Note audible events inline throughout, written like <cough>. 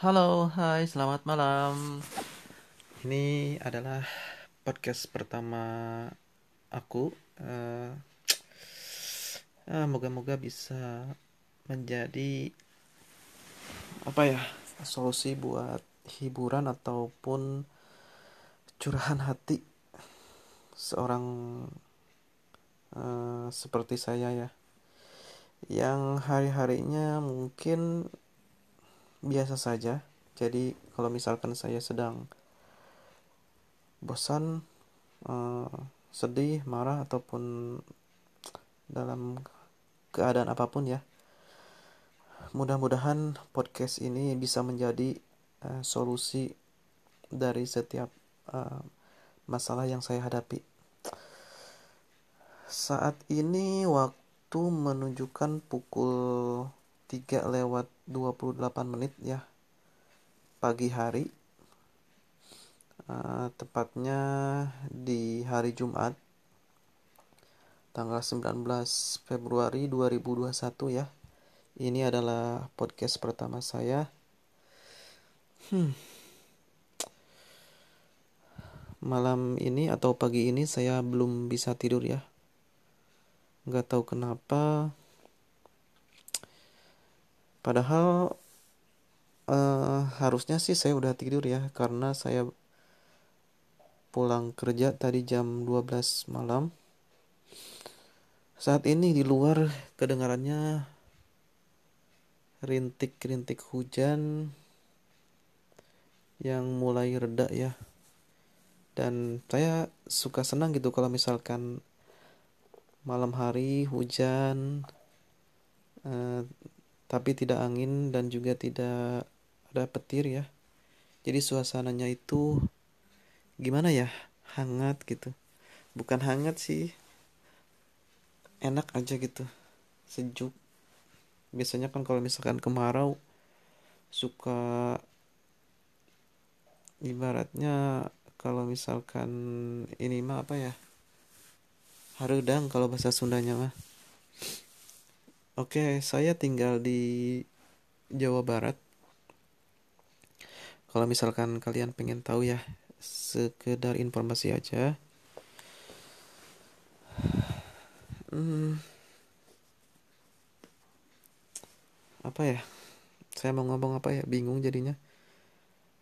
Halo, hai, selamat malam. Ini adalah podcast pertama aku. Uh, uh, moga-moga bisa menjadi apa ya solusi buat hiburan ataupun curahan hati seorang uh, seperti saya ya yang hari-harinya mungkin biasa saja. Jadi kalau misalkan saya sedang bosan, uh, sedih, marah ataupun dalam keadaan apa pun ya, mudah-mudahan podcast ini bisa menjadi uh, solusi dari setiap uh, masalah yang saya hadapi. Saat ini waktu menunjukkan pukul 3 lewat 28 menit ya pagi hari. Uh, tepatnya di hari Jumat tanggal 19 Februari 2021 ya. Ini adalah podcast pertama saya. Hmm. malam ini atau pagi ini saya belum bisa tidur ya. Nggak tahu kenapa Padahal uh, harusnya sih saya udah tidur ya karena saya pulang kerja tadi jam 12 malam. Saat ini di luar kedengarannya rintik-rintik hujan yang mulai reda ya. Dan saya suka senang gitu kalau misalkan malam hari hujan uh, tapi tidak angin dan juga tidak ada petir ya. Jadi suasananya itu gimana ya? Hangat gitu. Bukan hangat sih. Enak aja gitu. Sejuk. Biasanya kan kalau misalkan kemarau suka ibaratnya kalau misalkan ini mah apa ya? Harudang kalau bahasa Sundanya mah Oke, saya tinggal di Jawa Barat. Kalau misalkan kalian pengen tahu ya, sekedar informasi aja. Hmm, apa ya? Saya mau ngomong apa ya? Bingung jadinya.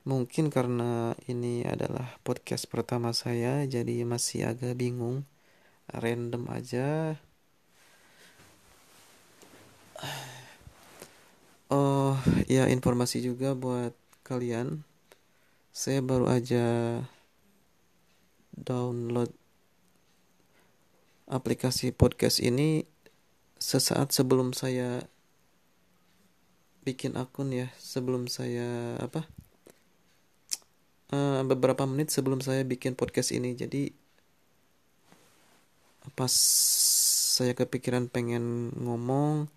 Mungkin karena ini adalah podcast pertama saya, jadi masih agak bingung. Random aja Oh ya informasi juga buat kalian. Saya baru aja download aplikasi podcast ini sesaat sebelum saya bikin akun ya, sebelum saya apa? Uh, beberapa menit sebelum saya bikin podcast ini. Jadi pas saya kepikiran pengen ngomong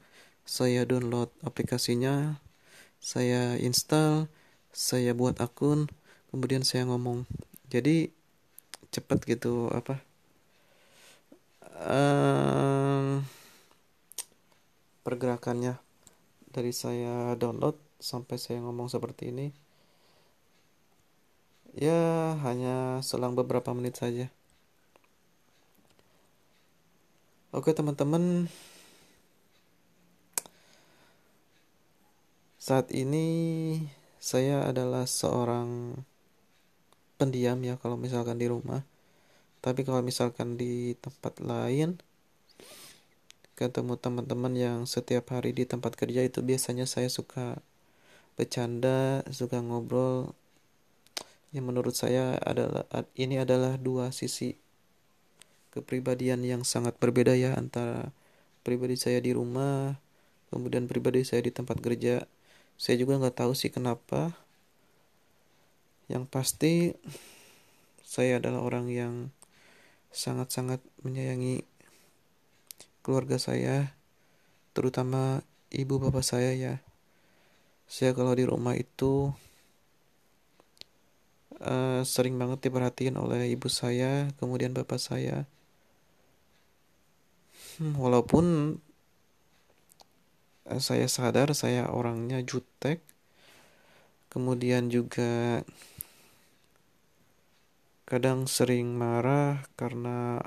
saya download aplikasinya, saya install, saya buat akun, kemudian saya ngomong. Jadi cepat gitu apa? Um, pergerakannya dari saya download sampai saya ngomong seperti ini ya hanya selang beberapa menit saja oke teman-teman Saat ini saya adalah seorang pendiam ya kalau misalkan di rumah. Tapi kalau misalkan di tempat lain ketemu teman-teman yang setiap hari di tempat kerja itu biasanya saya suka bercanda, suka ngobrol. Yang menurut saya adalah ini adalah dua sisi kepribadian yang sangat berbeda ya antara pribadi saya di rumah, kemudian pribadi saya di tempat kerja saya juga nggak tahu sih kenapa. Yang pasti saya adalah orang yang sangat-sangat menyayangi keluarga saya terutama ibu bapak saya ya. Saya kalau di rumah itu uh, sering banget diperhatiin oleh ibu saya kemudian bapak saya. Hmm, walaupun saya sadar saya orangnya jutek. Kemudian juga kadang sering marah karena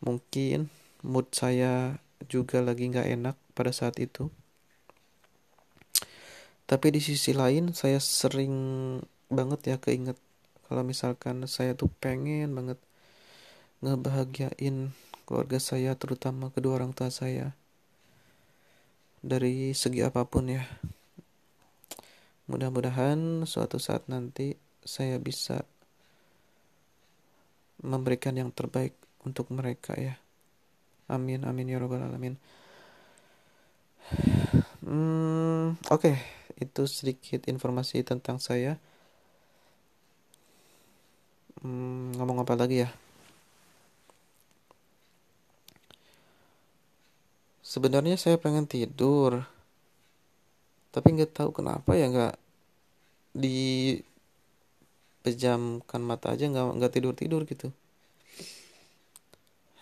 mungkin mood saya juga lagi nggak enak pada saat itu. Tapi di sisi lain saya sering banget ya keinget kalau misalkan saya tuh pengen banget ngebahagiain keluarga saya terutama kedua orang tua saya dari segi apa pun ya. Mudah-mudahan suatu saat nanti saya bisa memberikan yang terbaik untuk mereka ya. Amin amin ya robbal alamin. Hmm, oke. Okay. itu sedikit informasi tentang saya. Hmm, ngomong apa lagi ya sebenarnya saya pengen tidur. Tapi nggak tahu kenapa ya nggak di pejamkan mata aja nggak nggak tidur tidur gitu.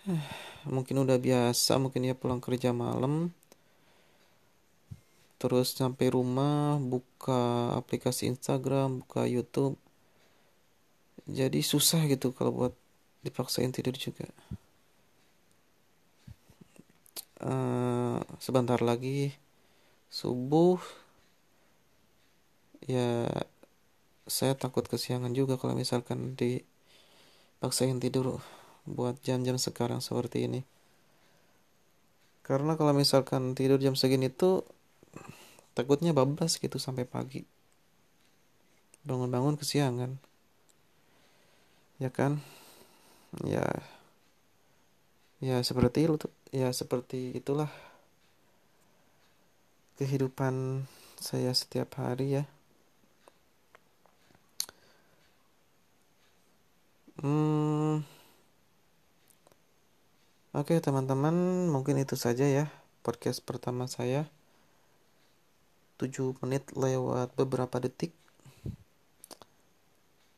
<sighs> Mungkin udah biasa mungkin ya pulang kerja malam. Terus sampai rumah buka aplikasi Instagram buka YouTube. Jadi susah gitu kalau buat dipaksain tidur juga uh, sebentar lagi subuh. Ya saya takut kesiangan juga kalau misalkan dipaksain tidur buat jam-jam sekarang seperti ini. Karena kalau misalkan tidur jam segini tuh takutnya bablas gitu sampai pagi. Bangun-bangun kesiangan. Ya kan? Ya. Ya seperti itu ya seperti itulah kehidupan saya setiap hari ya Hmm. Oke, teman-teman, mungkin itu saja ya podcast pertama saya. 7 menit lewat beberapa detik.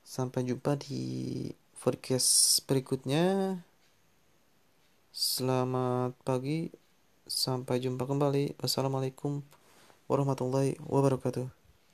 Sampai jumpa di podcast berikutnya. Selamat pagi. Sampai jumpa kembali. Wassalamualaikum warahmatullahi wabarakatuh.